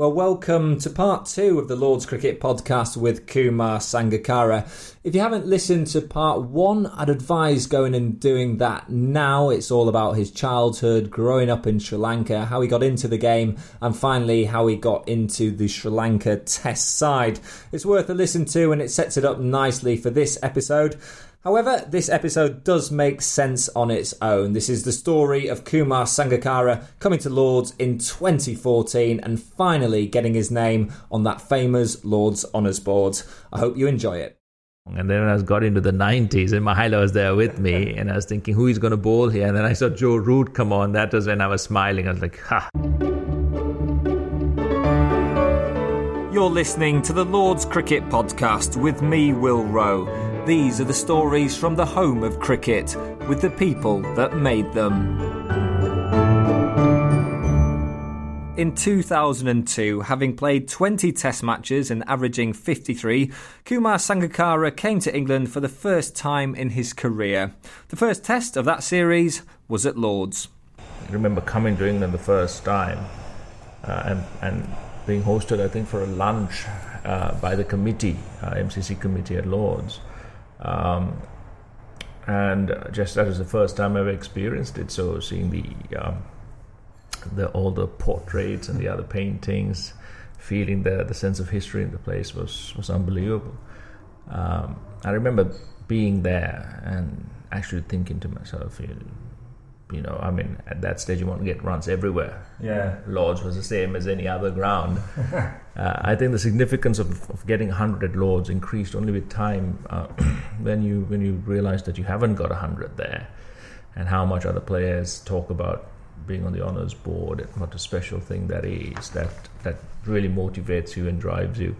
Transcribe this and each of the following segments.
Well, welcome to part two of the Lord's Cricket podcast with Kumar Sangakkara. If you haven't listened to part one, I'd advise going and doing that now. It's all about his childhood, growing up in Sri Lanka, how he got into the game, and finally how he got into the Sri Lanka test side. It's worth a listen to and it sets it up nicely for this episode. However, this episode does make sense on its own. This is the story of Kumar Sangakkara coming to Lords in 2014 and finally getting his name on that famous Lords Honours Board. I hope you enjoy it. And then I got into the 90s, and Mahela was there with me, and I was thinking, who is going to bowl here? And then I saw Joe Root come on. That was when I was smiling. I was like, ha. You're listening to the Lords Cricket Podcast with me, Will Rowe. These are the stories from the home of cricket with the people that made them. In 2002, having played 20 Test matches and averaging 53, Kumar Sangakkara came to England for the first time in his career. The first Test of that series was at Lords. I remember coming to England the first time uh, and, and being hosted, I think, for a lunch uh, by the committee, uh, MCC committee at Lords. Um, and just that was the first time I ever experienced it. So seeing the, um, the all the portraits and the other paintings, feeling the the sense of history in the place was was unbelievable. Um, I remember being there and actually thinking to myself, you know, you know, I mean, at that stage you want to get runs everywhere. Yeah. Lords was the same as any other ground. uh, I think the significance of, of getting 100 at Lords increased only with time uh, when you when you realize that you haven't got 100 there, and how much other players talk about being on the honors board and what a special thing that is. That that really motivates you and drives you.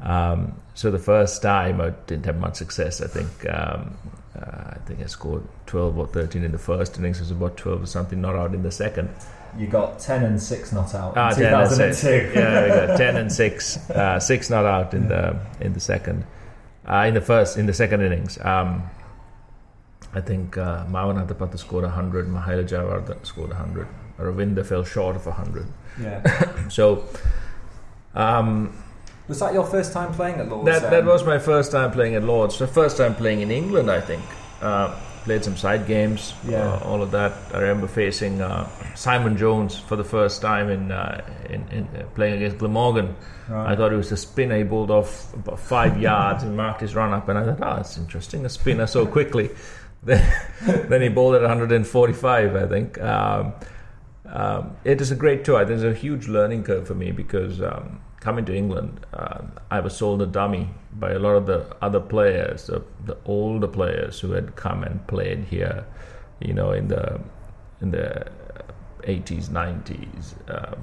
Um, so the first time I didn't have much success. I think um, uh, I think I scored 12 or 13 in the first innings. It was about 12 or something not out in the second. You got 10 and 6 not out Ah, in 10 and 2002. six. yeah, we got 10 and 6. Uh, 6 not out in the in the second. Uh, in the first, in the second innings. Um, I think uh, Marvan Atapattu scored 100, Mahela Jayawardene scored 100. Ravinda fell short of 100. yeah. So um, Was that your first time playing at Lords? that, that was my first time playing at Lords. The first time playing in England, I think. Uh, played some side games, Yeah. uh, all of that. I remember facing uh, Simon Jones for the first time in, uh, in, in uh, playing against Glamorgan. I thought it was a spinner. He bowled off about five yards and marked his run up, and I thought, oh, that's interesting, a spinner so quickly. then, then he bowled at 145, I think. Um, um, it is a great tour. There's a huge learning curve for me because um, coming to England, uh, I was sold a dummy by a lot of the other players, the, the older players who had come and played here, you know, in the in the 80s, 90s. Um,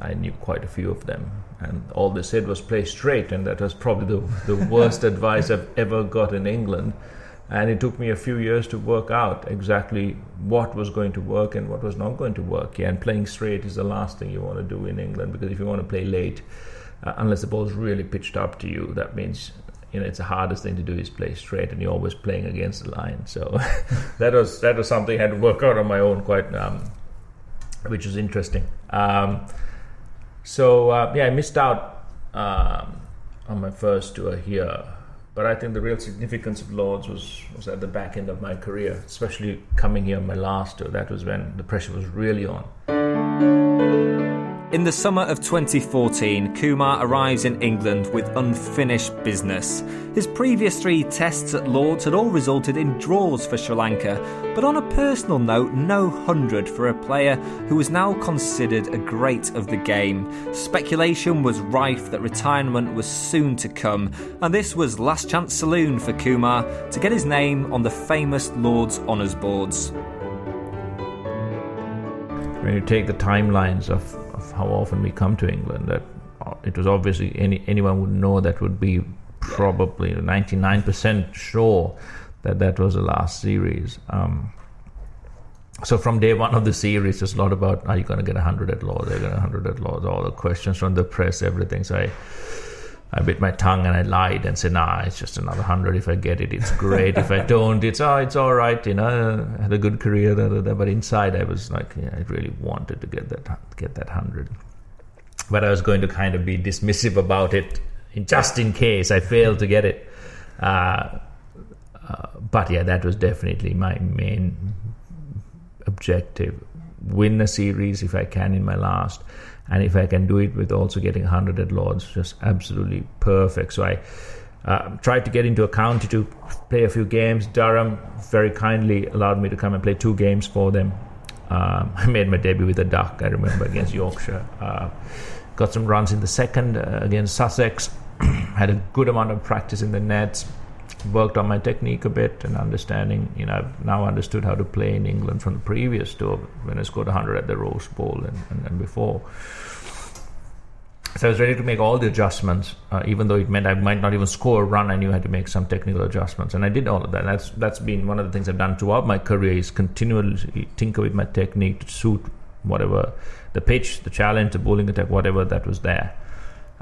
I knew quite a few of them, and all they said was play straight, and that was probably the, the worst advice I've ever got in England. And it took me a few years to work out exactly what was going to work and what was not going to work. Yeah, and playing straight is the last thing you want to do in England because if you want to play late, uh, unless the ball's really pitched up to you. That means you know it's the hardest thing to do is play straight, and you're always playing against the line. So that was that was something I had to work out on my own, quite, um, which was interesting. Um, so uh, yeah, I missed out um, on my first tour here, but I think the real significance of Lords was was at the back end of my career, especially coming here on my last tour. That was when the pressure was really on. In the summer of 2014, Kumar arrives in England with unfinished business. His previous three tests at Lords had all resulted in draws for Sri Lanka, but on a personal note, no 100 for a player who was now considered a great of the game. Speculation was rife that retirement was soon to come, and this was last chance saloon for Kumar to get his name on the famous Lords Honours boards. When you take the timelines of how often we come to England. That uh, it was obviously any anyone would know that would be probably 99% sure that that was the last series. Um, so from day one of the series, it's not about are you going to get 100 at Lords, are you going to 100 at Lords, all the questions from the press, everything. So I, I bit my tongue and I lied and said, nah, it's just another 100. If I get it, it's great. if I don't, it's, oh, it's all right. You know, I had a good career. But inside, I was like, yeah, I really wanted to get that, get that 100. But I was going to kind of be dismissive about it just in case I failed to get it. Uh, uh, but yeah, that was definitely my main objective. Win a series if I can in my last and if I can do it with also getting 100 at Lords, just absolutely perfect. So I uh, tried to get into a county to play a few games. Durham very kindly allowed me to come and play two games for them. Um, I made my debut with a duck, I remember, against Yorkshire. Uh, got some runs in the second uh, against Sussex. Had a good amount of practice in the nets. Worked on my technique a bit and understanding. You know, I've now understood how to play in England from the previous tour when I scored 100 at the Rose Bowl and, and, and before. So I was ready to make all the adjustments, uh, even though it meant I might not even score a run. I knew I had to make some technical adjustments, and I did all of that. That's that's been one of the things I've done throughout my career is continually tinker with my technique to suit whatever the pitch, the challenge, the bowling attack, whatever that was there.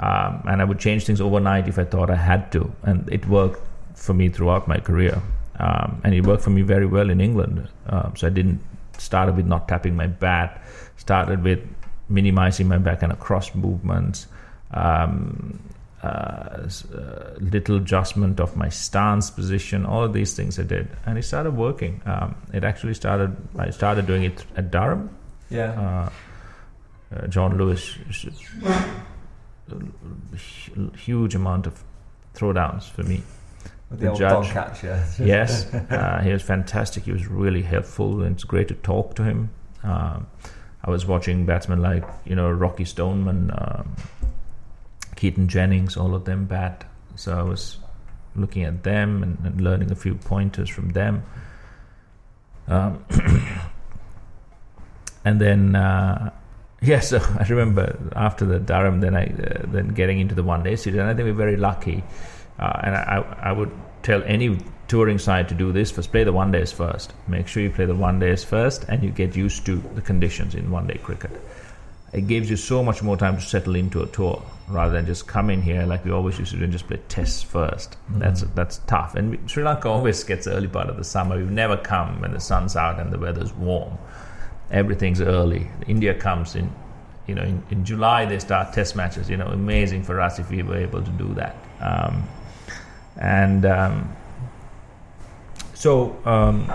Um, and I would change things overnight if I thought I had to, and it worked for me throughout my career, um, and it worked for me very well in England. Um, so I didn't started with not tapping my bat, started with minimizing my back and across movements, um, uh, uh, little adjustment of my stance position, all of these things I did, and it started working. Um, it actually started. I started doing it at Durham. Yeah. Uh, uh Jon Lewis, huge amount of throwdowns for me. With the, the judge. catcher. yes, uh, he was fantastic. He was really helpful, and it's great to talk to him. Um, I was watching batsmen like you know Rocky Stoneman, um, Keaton Jennings, all of them bat. So I was looking at them and, and learning a few pointers from them. Um, and then uh, yeah, so I remember after the Durham, then I uh, then getting into the one day series, and I think we're very lucky. Uh, and I, I would tell any touring side to do this first play the one days first. Make sure you play the one days first and you get used to the conditions in one day cricket. It gives you so much more time to settle into a tour rather than just come in here like we always used to do and just play tests first. Mm. that's that's tough. And we, Sri Lanka always gets the early part of the summer. We've never come when the sun's out and the weather's warm. Everything's early. India comes in you know in, in July they start test matches. You know amazing for us if we were able to do that. Um, and um, so, um,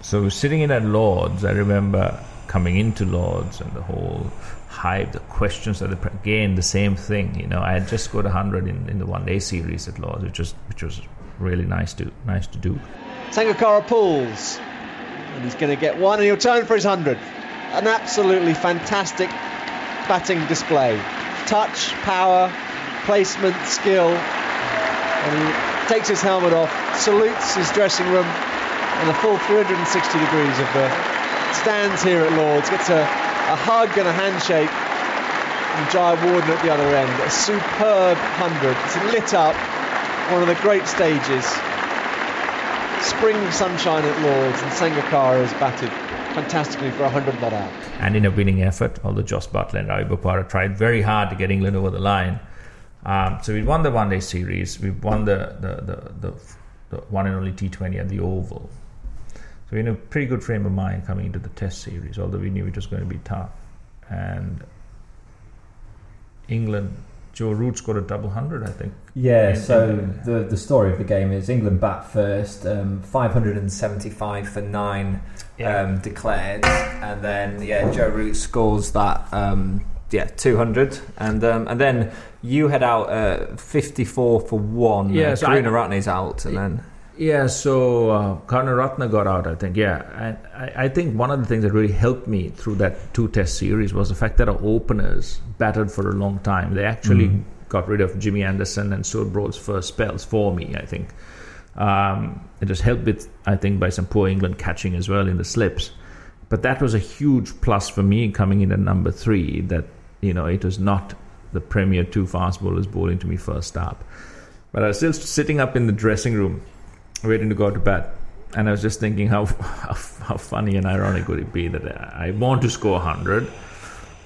so sitting in at Lords, I remember coming into Lords and the whole hype, the questions that the, again the same thing. You know, I had just scored hundred in, in the one day series at Lords, which was which was really nice to nice to do. Sangakkara pulls, and he's going to get one, and he'll turn for his hundred. An absolutely fantastic batting display, touch, power, placement, skill, and he takes his helmet off, salutes his dressing room on the full 360 degrees of the stands here at Lords, gets a, a hug and a handshake from Jaya Warden at the other end. A superb 100. It's lit up, one of the great stages. Spring sunshine at Lords, and Sangakkara has batted fantastically for 100 not out. And in a winning effort, although Jos Buttler and Ravi Bopara tried very hard to get England over the line. Um, so we won the one day series, we won the, the, the, the, the one and only T20 at the Oval. So we're in a pretty good frame of mind coming into the Test series, although we knew it was going to be tough. And England, Joe Root scored a double hundred, I think. Yeah, In- so in- the the story of the game is England bat first, um, 575 for nine Yeah. um, declared, and then yeah, Joe Root scores that um, yeah 200, and um, and then you head out uh, 54 for one. Yeah, so Karunaratne's out, and then Yeah, so uh, Karunaratne got out, I think. Yeah, and I, I think one of the things that really helped me through that two test series was the fact that our openers battered for a long time. They actually got rid of Jimmy Anderson and Stuart Broad's first spells for me, I think. Um, it was helped with, I think, by some poor England catching as well in the slips. But that was a huge plus for me coming in at number three, that, you know, it was not the premier two fast bowlers bowling to me first up. But I was still sitting up in the dressing room waiting to go to bed. And I was just thinking how, how how funny and ironic would it be that I want to score 100,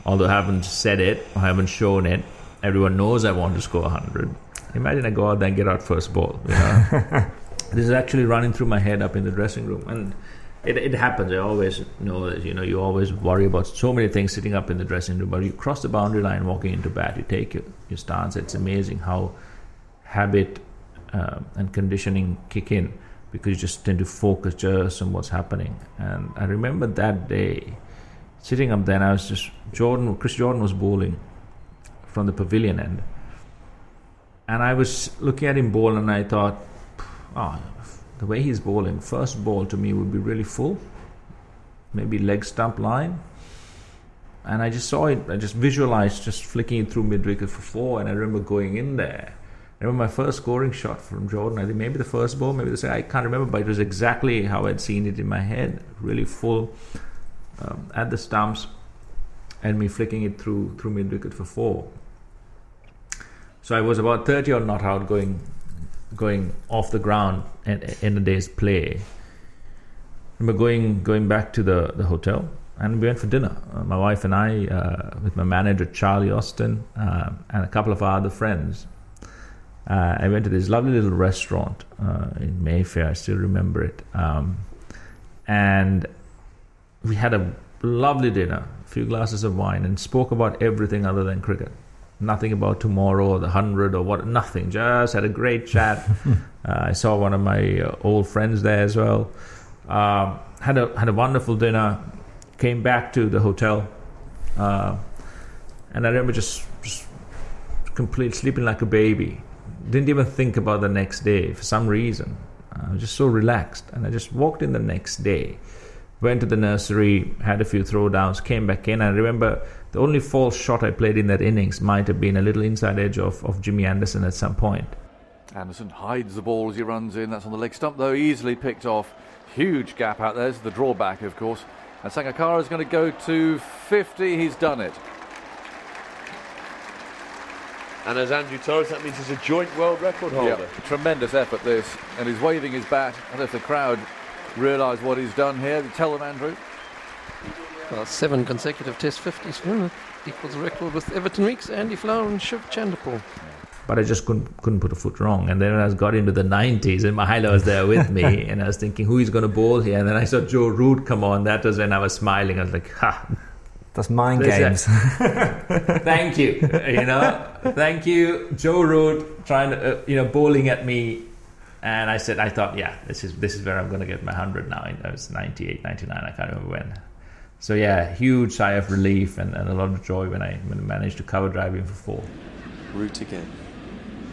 although I haven't said it, I haven't shown it. Everyone knows I want to score 100. Imagine I go out there and get out first ball. You know? this is actually running through my head up in the dressing room, and it, it happens. I always know that you know you always worry about so many things sitting up in the dressing room, but you cross the boundary line walking into bat, you take your, your stance. It's amazing how habit um, and conditioning kick in because you just tend to focus just on what's happening. And I remember that day sitting up there, and I was just Jordan, Chris Jordan was bowling from the pavilion end, and I was looking at him bowl, and I thought, oh, the way he's bowling, first ball to me would be really full, maybe leg stump line. And I just saw it, I just visualized just flicking it through mid wicket for four, and I remember going in there. I remember my first scoring shot from Jordan. I think maybe the first ball, maybe the second. I can't remember, but it was exactly how I'd seen it in my head. Really full um, at the stumps, and me flicking it through through mid wicket for four. So I was about thirty or not out, going going off the ground in, in the day's play. Remember going going back to the, the hotel and we went for dinner. Uh, my wife and I, uh, with my manager Charlie Austin uh, and a couple of our other friends. Uh, I went to this lovely little restaurant uh, in Mayfair. I still remember it, um, and we had a lovely dinner, a few glasses of wine, and spoke about everything other than cricket. Nothing about tomorrow or the hundred or what. Nothing. Just had a great chat. uh, I saw one of my uh, old friends there as well. Um, had a had a wonderful dinner. Came back to the hotel, uh, and I remember just, just complete sleeping like a baby. Didn't even think about the next day for some reason. I was just so relaxed, and I just walked in the next day. Went to the nursery, had a few throwdowns, came back in. I remember the only false shot I played in that innings might have been a little inside edge of, of Jimmy Anderson at some point. Anderson hides the ball as he runs in. That's on the leg stump, though, easily picked off. Huge gap out there. There's the drawback, of course. And Sangakkara is going to go to 50. He's done it. And as Andrew told us, that means he's a joint world record holder. Yeah, tremendous effort, this. And he's waving his bat. I don't know if the crowd realise what he's done here. Tell them, Andrew. Well, seven consecutive Test 50s. Hmm, equals a record with Everton Weekes, Andy Flower, and Shiv Chanderpaul. but I just couldn't couldn't put a foot wrong. And then when I got into the 90s, and Mahela was there with me, and I was thinking, who is going to bowl here? And then I saw Joe Root come on. That was when I was smiling. I was like, ha. that's mind There's games. Thank you. You know, thank you, Joe Root, trying to, uh, you know, bowling at me. And I said, I thought, yeah, this is this is where I'm going to get my 100 now. It was 98, 99, I can't remember when. So yeah, huge sigh of relief and, and a lot of joy when I, when I managed to cover driving for four. Root again.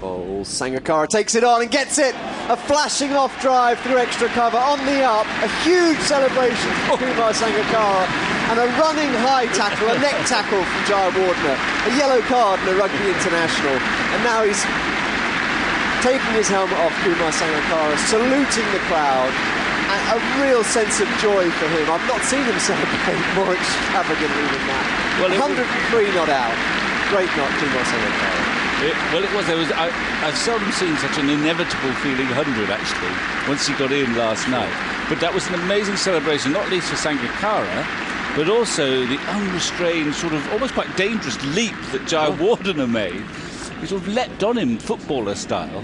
Bowls. Sangakkara takes it on and gets it. A flashing off drive through extra cover on the up. A huge celebration from oh. Kumar Sangakkara. And a running high tackle, a neck tackle from Jayawardene. A yellow card in a rugby international. And now he's taking his helmet off, Kumar Sangakkara, saluting the crowd. A real sense of joy for him. I've not seen him celebrate more extravagantly than that. Well, it 103 not out. Great not Kumar Sangakkara. It, well, it was. There was. I, I've seldom seen such an inevitable feeling 100 actually. Once he got in last night, but that was an amazing celebration, not least for Sangakkara, but also the unrestrained, sort of almost quite dangerous leap that Jai Oh. Made. He sort of leapt on him, footballer style.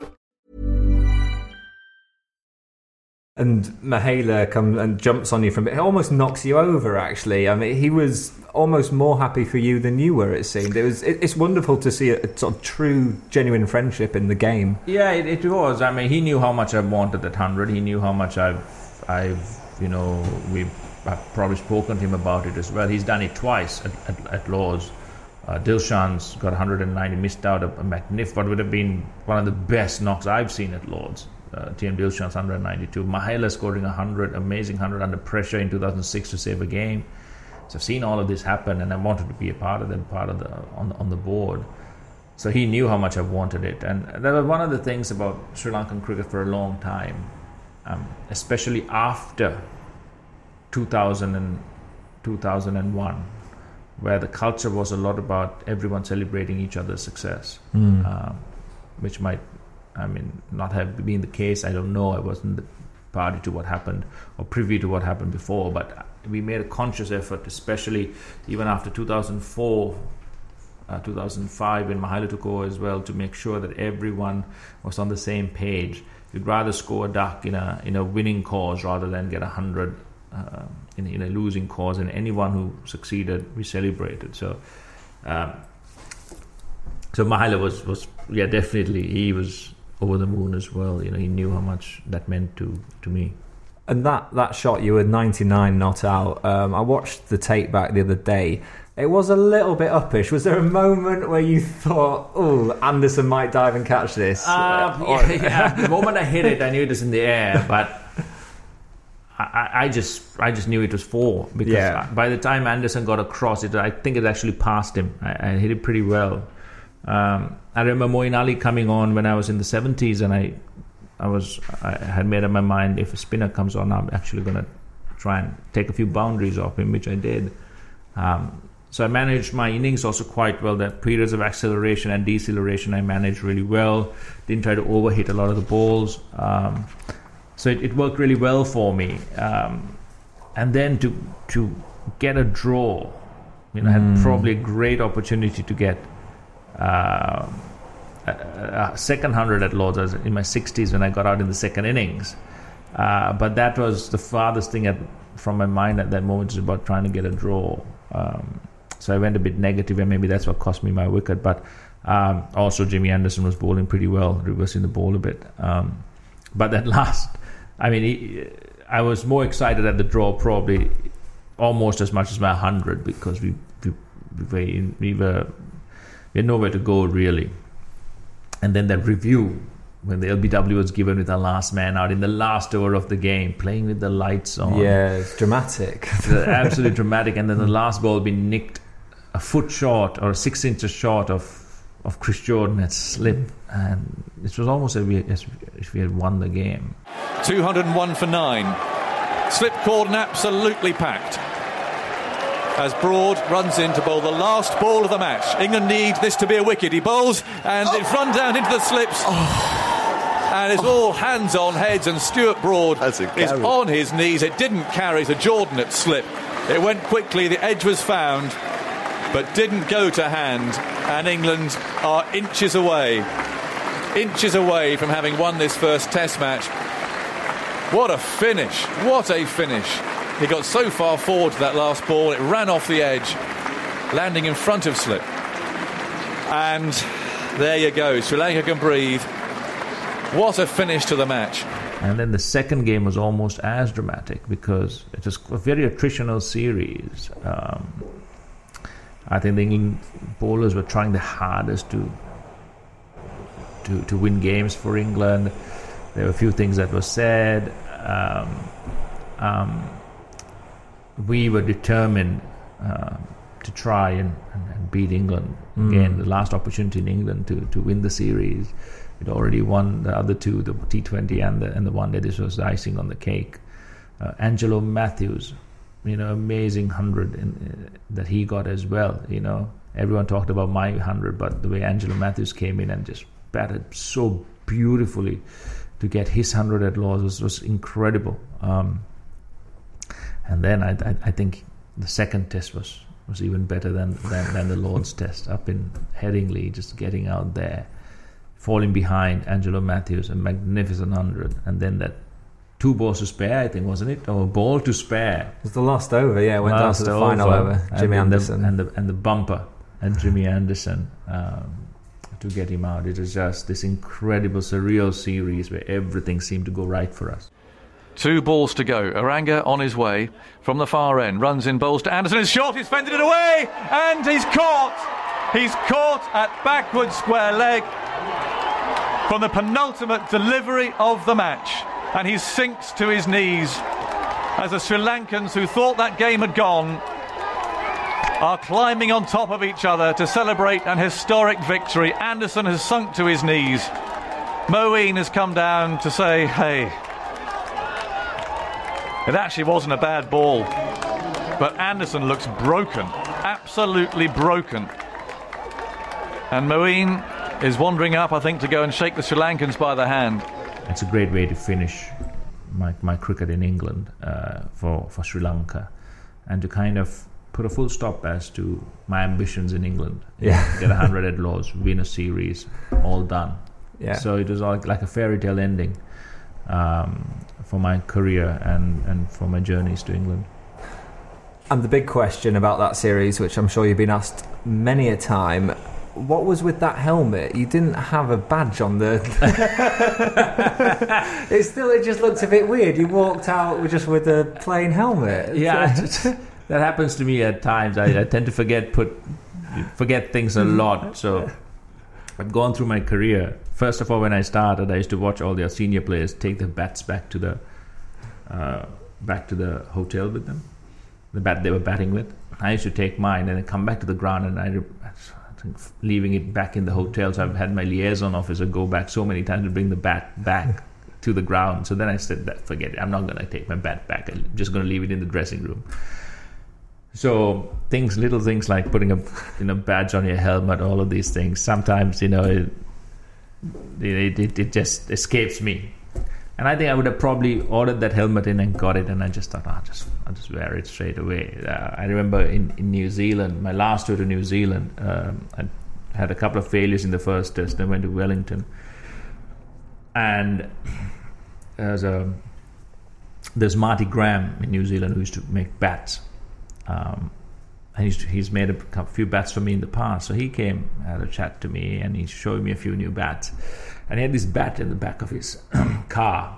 and Mahela comes and jumps on you from it. It almost knocks you over. Actually, I mean, he was almost more happy for you than you were. It seemed. It was. It, it's wonderful to see a, a sort of true, genuine friendship in the game. Yeah, it, it was. I mean, he knew how much I wanted that hundred. He knew how much I've, I've, you know, we've I've probably spoken to him about it as well. He's done it twice at, at, at Lords. Uh, Dilshan's got 190, missed out a, a magnificent, what would have been one of the best knocks I've seen at Lords. Uh, TM Dilshan's 192. Mahela scoring 100, amazing 100 under pressure in 2006 to save a game. So I've seen all of this happen, and I wanted to be a part of them, part of the on on the board. So he knew how much I wanted it, and that was one of the things about Sri Lankan cricket for a long time, um, especially after 2000 and 2001, where the culture was a lot about everyone celebrating each other's success, Mm. um, which might, I mean, not have been the case. I don't know. I wasn't the party to what happened or privy to what happened before, but we made a conscious effort, especially even after 2004 uh, 2005 when Mahela took over as well to make sure that everyone was on the same page. You'd rather score a duck in a in a winning cause rather than get a hundred uh, in, in a losing cause. And anyone who succeeded, we celebrated. So, um, so Mahela was was yeah definitely he was over the moon as well. You know he knew how much that meant to to me. And that, that shot, you were 99 not out. Um, I watched the tape back the other day. It was a little bit uppish. Was there a moment where you thought, oh, Anderson might dive and catch this? Uh, Or- yeah, yeah. The moment I hit it, I knew it was in the air, but I, I- I just I just knew it was four because Yeah. by the time Anderson got across it, I think it actually passed him. I, I hit it pretty well. Um, I remember Moeen Ali coming on when I was in the seventies, and I I was I had made up my mind if a spinner comes on, I'm actually going to try and take a few boundaries off him, which I did. Um, so I managed my innings also quite well. The periods of acceleration and deceleration I managed really well. Didn't try to overhit a lot of the balls. Um, so it, it worked really well for me. Um, and then to to get a draw, you know, I had Mm. probably a great opportunity to get uh, a, a second hundred at Lords. I was in my sixties when I got out in the second innings. Uh, but that was the farthest thing at, from my mind at that moment is about trying to get a draw. Um, so I went a bit negative, and maybe that's what cost me my wicket. But um, also, Jimmy Anderson was bowling pretty well, reversing the ball a bit. Um, but that last, I mean, he, I was more excited at the draw, probably almost as much as my hundred, because we we, we, we were we had nowhere to go really. And then that review when the LBW was given with the last man out in the last over of the game, playing with the lights on. Yeah, it's dramatic. Absolutely dramatic. And then the last ball being nicked a foot short or six inches short of of Chris Jordan had slipped, and it was almost as, we, as if we had won the game. 201 for nine. Slip cordon absolutely packed. As Broad runs in to bowl the last ball of the match. England need this to be a wicket. He bowls and it's oh. run down into the slips. Oh. And it's all hands on heads, and Stuart Broad is on his knees. It didn't carry to Jordan at slip. It went quickly, the edge was found, but didn't go to hand. And England are inches away, inches away from having won this first Test match. What a finish! What a finish! He got so far forward to that last ball, it ran off the edge, landing in front of slip. And there you go, Sri Lanka can breathe. What a finish to the match. And then the second game was almost as dramatic because it was a very attritional series. Um, I think the England bowlers were trying the hardest to to to win games for England. There were a few things that were said. Um, um, we were determined uh, to try and, and, and beat England Mm. again. The last opportunity in England to, to win the series. We'd already won the other two, the T20 and the and the one day. This was the icing on the cake. Uh, Angelo Mathews, you know, amazing hundred in, uh, that he got as well. You know, everyone talked about my hundred, but the way Angelo Mathews came in and just batted so beautifully to get his hundred at Lords was, was incredible. Um, and then I, I, I think the second test was was even better than, than, than the Lord's test up in Headingley, just getting out there, falling behind Angelo Mathews, a magnificent hundred, and then that two balls to spare, I think, wasn't it? Or a ball to spare. It was the last over, yeah. Went Last down to the final over. and Jimmy the- Anderson. and the and the bumper and Jimmy Anderson um, to get him out. It was just this incredible surreal series where everything seemed to go right for us. Two balls to go. Eranga on his way from the far end. Runs in bowls to Anderson. His short. He's fended it away. And he's caught. He's caught at backward square leg from the penultimate delivery of the match. And he sinks to his knees as the Sri Lankans who thought that game had gone are climbing on top of each other to celebrate an historic victory. Anderson has sunk to his knees. Moeen has come down to say, hey, it actually wasn't a bad ball. But Anderson looks broken, absolutely broken. And Moeen is wandering up, I think, to go and shake the Sri Lankans by the hand. It's a great way to finish my, my cricket in England uh, for, for Sri Lanka and to kind of put a full stop as to my ambitions in England. Yeah. Get 100 at Lords, win a series, all done. Yeah. So it was like, like a fairy tale ending um, for my career and, and for my journeys to England. And the big question about that series, which I'm sure you've been asked many a time, what was with that helmet? You didn't have a badge on the. it still it just looked a bit weird. You walked out just with a plain helmet. Yeah, that happens to me at times. I, I tend to forget put forget things a lot. So I've gone through my career. First of all, when I started, I used to watch all their senior players take the bats back to the uh, back to the hotel with them, the bat they were batting with. I used to take mine and then come back to the ground and I. I think Leaving it back in the hotel, so I've had my liaison officer go back so many times to bring the bat back to the ground. So then I said, that, "Forget it. I'm not going to take my bat back. I'm just going to leave it in the dressing room." So things, little things like putting a you know badge on your helmet, all of these things. Sometimes you know it, it, it, it just escapes me, and I think I would have probably ordered that helmet in and got it, and I just thought, I'll just I'll just wear it straight away. Uh, I remember in, in New Zealand, my last tour to New Zealand, um, I had a couple of failures in the first test. I went to Wellington, and there's a there's Marty Graham in New Zealand who used to make bats. Um, he's, he's made a few bats for me in the past. So he came, had a chat to me, and he showed me a few new bats. And he had this bat in the back of his car.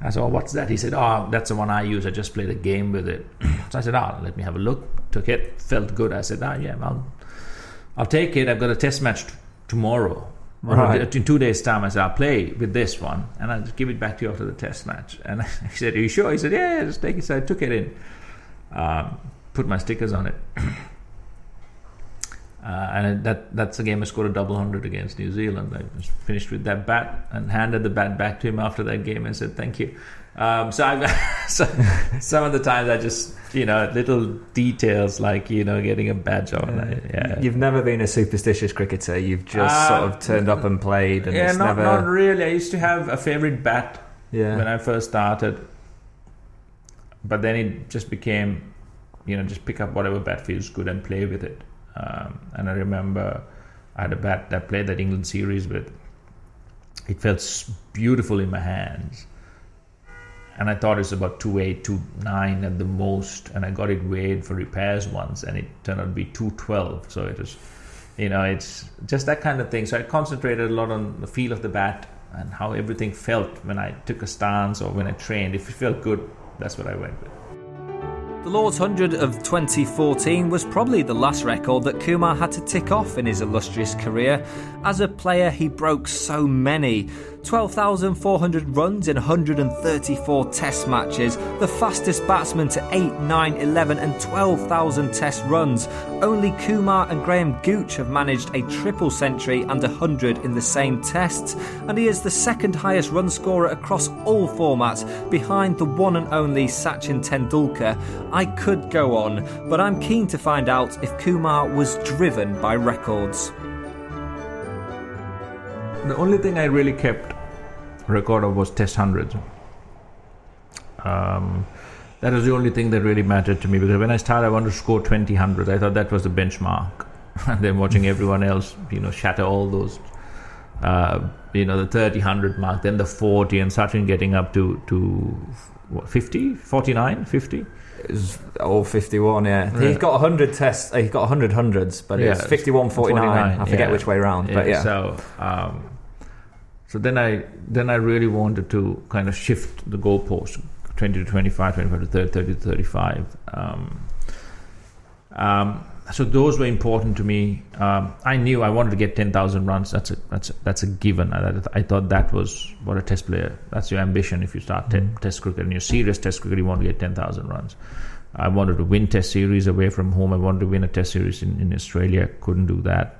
I said, oh, what's that? He said, oh, that's the one I use. I just played a game with it. so I said, oh, let me have a look. Took it, felt good. I said, oh, yeah, I'll, I'll take it. I've got a test match t- tomorrow. Right. In two days' time, I said, I'll play with this one, and I'll just give it back to you after the test match. And he said, Are you sure? He said, Yeah, yeah just take it. So I took it in, um, put my stickers on it. Uh, and that that's the game I scored a double hundred against New Zealand. I finished with that bat and handed the bat back to him after that game and said thank you. Um, so, I've, so some of the times I just you know little details like you know getting a badge on. I- yeah, You've never been a superstitious cricketer. You've just Uh, sort of turned up and played, and yeah, not never. not really. I used to have a favorite bat Yeah. when I first started, but then it just became, you know, just pick up whatever bat feels good and play with it. Um, and I remember I had a bat that played that England series with. It felt beautiful in my hands, and I thought it was about two eight, two nine at the most. And I got it weighed for repairs once, and it turned out to be two twelve. So it was, you know, it's just that kind of thing. So I concentrated a lot on the feel of the bat and how everything felt when I took a stance or when I trained. If it felt good, that's what I went with. The Lord's 100 of 2014 was probably the last record that Kumar had to tick off in his illustrious career. As a player, he broke so many. 12,400 runs in 134 test matches, the fastest batsman to 8, 9, 11, and 12,000 test runs. Only Kumar and Graham Gooch have managed a triple century and 100 in the same tests, and he is the second highest run scorer across all formats, behind the one and only Sachin Tendulkar. I could go on, but I'm keen to find out if Kumar was driven by records. The only thing I really kept record of was test hundreds. Um, that was the only thing that really mattered to me because when I started, I wanted to score 20 hundreds. I thought that was the benchmark. and then watching everyone else, you know, shatter all those, uh, you know, the 30, 100 mark, then the 40, and Sachin getting up to, to what, 50, 49, 50? Is all 51, yeah. yeah. He's got 100 tests, he's got 100 hundreds, but yeah, it's 51, 49. 49 I forget yeah. which way around, but yeah. So, um, so then I then I really wanted to kind of shift the goalpost, 20 to 25, 25 to 30, 30 to 35. Um, um, so those were important to me. Um, I knew I wanted to get 10,000 runs. That's a that's a, that's a given. I, I, thought that was what a test player. That's your ambition if you start mm-hmm. test cricket and you're serious test cricket. You want to get 10,000 runs. I wanted to win test series away from home. I wanted to win a test series in, in Australia. Couldn't do that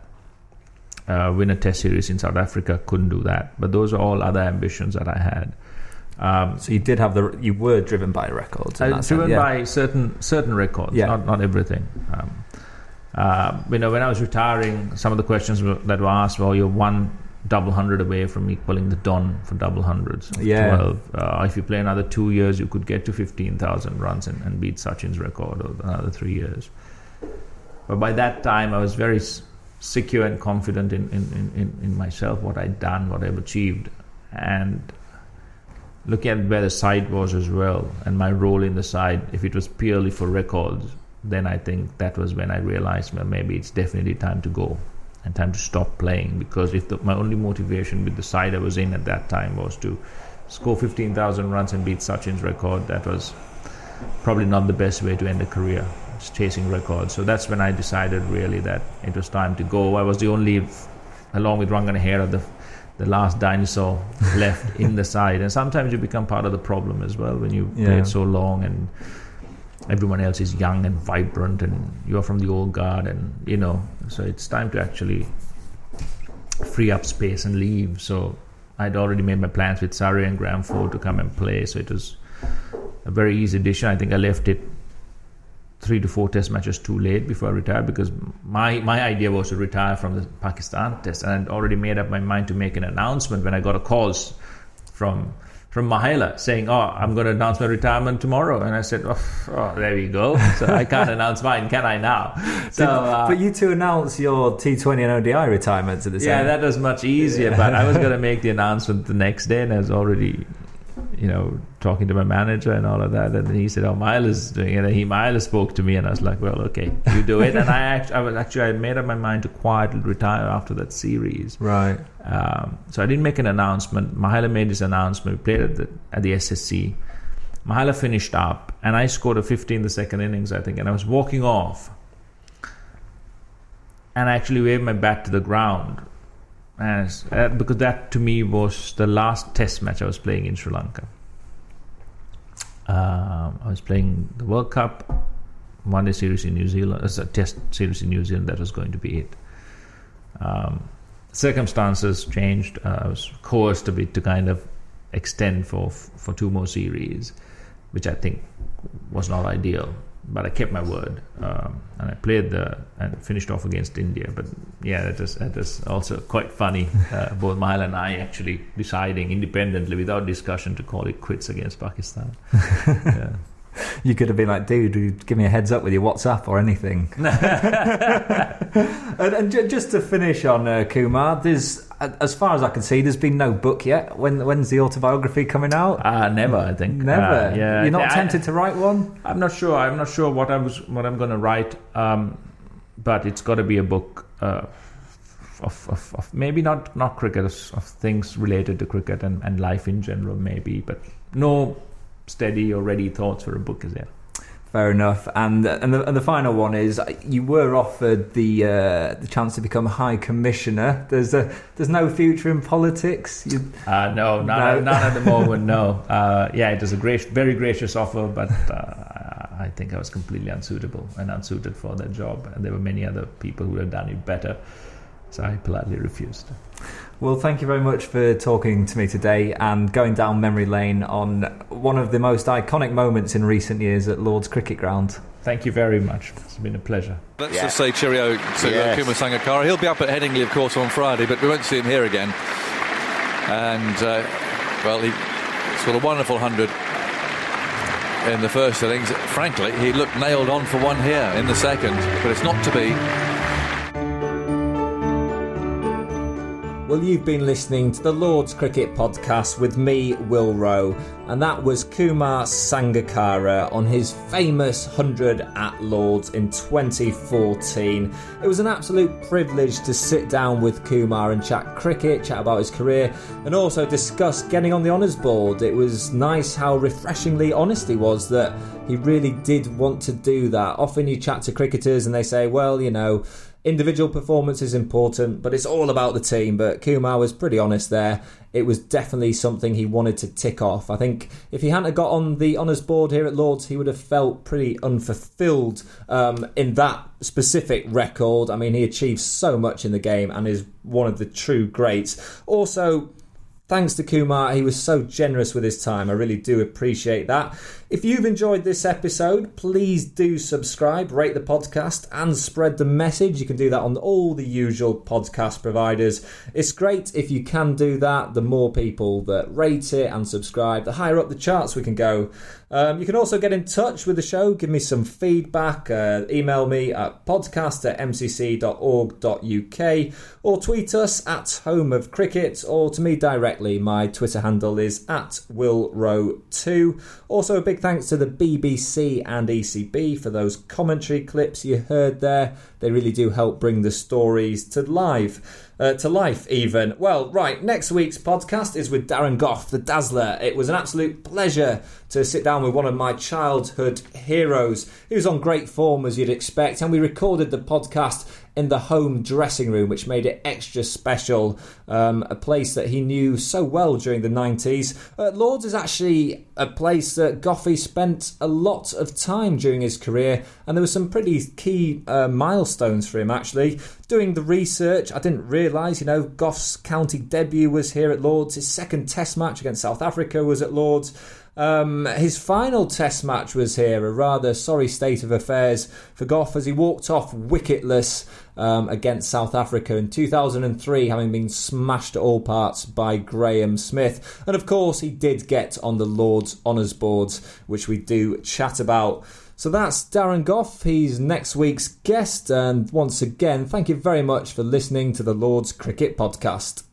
uh, win a test series in South Africa. Couldn't do that. But those are all other ambitions that I had. Um, so you did have the you were driven by records. Uh, driven yeah. by certain certain records, yeah. not not everything. Um, uh, you know, when I was retiring, some of the questions that were asked, well, you're one double hundred away from equaling the Don for double hundreds. Yeah. 12. Uh, if you play another two years, you could get to 15,000 runs and, and beat Sachin's record of another three years. But by that time, I was very secure and confident in, in, in, in myself, what I'd done, what I've achieved, and looking at where the side was as well, and my role in the side, if it was purely for records, then I think that was when I realized, well, maybe it's definitely time to go and time to stop playing. Because if the, my only motivation with the side I was in at that time was to score 15,000 runs and beat Sachin's record, that was probably not the best way to end a career chasing records. So that's when I decided really that it was time to go. I was the only, along with Rangana Herath, the the last dinosaur left in the side. And sometimes you become part of the problem as well when you yeah. play it so long and everyone else is young and vibrant and you're from the old guard and you know so it's time to actually free up space and leave so i'd already made my plans with Surrey and Graham Ford to come and play so it was a very easy decision i think i left it three to four test matches too late before I retired because my, my idea was to retire from the Pakistan test and I'd already made up my mind to make an announcement when I got a call from from Mahela saying, "Oh, I'm going to announce my retirement tomorrow," and I said, "Oh, oh there you go. So I can't announce mine, can I now?" So, uh, but you two announce your T20 and ODI retirements at the same. Yeah, that was much easier. but I was going to make the announcement the next day, and I was already you know, talking to my manager and all of that. And he said, "Oh, Miles doing it." And he Miles spoke to me, and I was like, "Well, okay, you do it." and I actually, I was actually, I made up my mind to quietly retire after that series. Right. Um, so I didn't make an announcement. Mahela made his announcement. We played at the at the SSC. Mahela finished up, and I scored a 50 in the second innings, I think. And I was walking off, and I actually waved my bat to the ground as uh, because that to me was the last test match I was playing in Sri Lanka. Um, I was playing the World Cup, one day series in New Zealand, as a test series in New Zealand. That was going to be it. Um, circumstances changed. Uh, I was coerced a bit to kind of extend for for two more series, which I think was not ideal but I kept my word um, and I played the and finished off against India. But yeah, that was that was also quite funny. Uh, both Mahela and I actually deciding independently, without discussion, to call it quits against Pakistan. yeah. You could have been like, dude, give me a heads up with your WhatsApp or anything. and, and, just to finish on uh, Kumar, there's as far as I can see, there's been no book yet. When when's the autobiography coming out? Uh, never, I think. Never. Uh, yeah. You're not I, tempted to write one? I'm not sure. I'm not sure what I was what I'm going to write. Um, but it's got to be a book uh, of, of, of, maybe not not cricket of, things related to cricket and, and life in general, maybe. But no steady or ready thoughts for a book is there. Fair enough. And and the, and the final one is you were offered the uh, the chance to become High Commissioner. There's a there's no future in politics. You, Uh, no, not, No. not at the moment. No. Uh, yeah, it was a great, very gracious offer, but uh, I think I was completely unsuitable and unsuited for that job. And there were many other people who would have done it better, so I politely refused. Well, thank you very much for talking to me today and going down memory lane on one of the most iconic moments in recent years at Lord's Cricket Ground. Thank you very much. It's been a pleasure. Let's just say cheerio to Yes. uh, Kumar Sangakkara. He'll be up at Headingley, of course, on Friday, but we won't see him here again. And, uh, well, he scored a wonderful 100 in the first innings. Frankly, he looked nailed on for one here in the second, but it's not to be. Well, you've been listening to the Lord's Cricket Podcast with me, Will Roe, and that was Kumar Sangakkara on his famous 100 at Lord's in 2014. It was an absolute privilege to sit down with Kumar and chat cricket, chat about his career, and also discuss getting on the honours board. It was nice how refreshingly honest he was that he really did want to do that. Often you chat to cricketers and they say, well, you know, individual performance is important, but it's all about the team. But Kumar was pretty honest there. It was definitely something he wanted to tick off. I think if he hadn't got on the honours board here at Lords, he would have felt pretty unfulfilled um, in that specific record. I mean, he achieved so much in the game and is one of the true greats. Also, Thanks to Kumar, he was so generous with his time. I really do appreciate that. If you've enjoyed this episode, please do subscribe, rate the podcast, and spread the message. You can do that on all the usual podcast providers. It's great if you can do that. The more people that rate it and subscribe, the higher up the charts we can go. Um, you can also get in touch with the show, give me some feedback, uh, email me at podcast at mcc.org.uk or tweet us at Home of Cricket or to me directly. My Twitter handle is at Will willroe2. Also, a big thanks to the BBC and ECB for those commentary clips you heard there. They really do help bring the stories to life. Uh, to life, even. Well, right, next week's podcast is with Darren Gough, the Dazzler. It was an absolute pleasure to sit down with one of my childhood heroes. He was on great form, as you'd expect, and we recorded the podcast in the home dressing room, which made it extra special. Um, a place that he knew so well during the 90s. Uh, Lords is actually a place that Goughie spent a lot of time during his career, and there were some pretty key uh, milestones for him actually. Doing the research, I didn't realise, you know, Gough's county debut was here at Lords. His second Test match against South Africa was at Lords. Um, his final Test match was here, a rather sorry state of affairs for Gough as he walked off wicketless um, against South Africa in 2003, having been smashed at all parts by Graeme Smith. And of course, he did get on the Lord's Honours boards, which we do chat about. So that's Darren Gough. He's next week's guest. And once again, thank you very much for listening to the Lord's Cricket Podcast.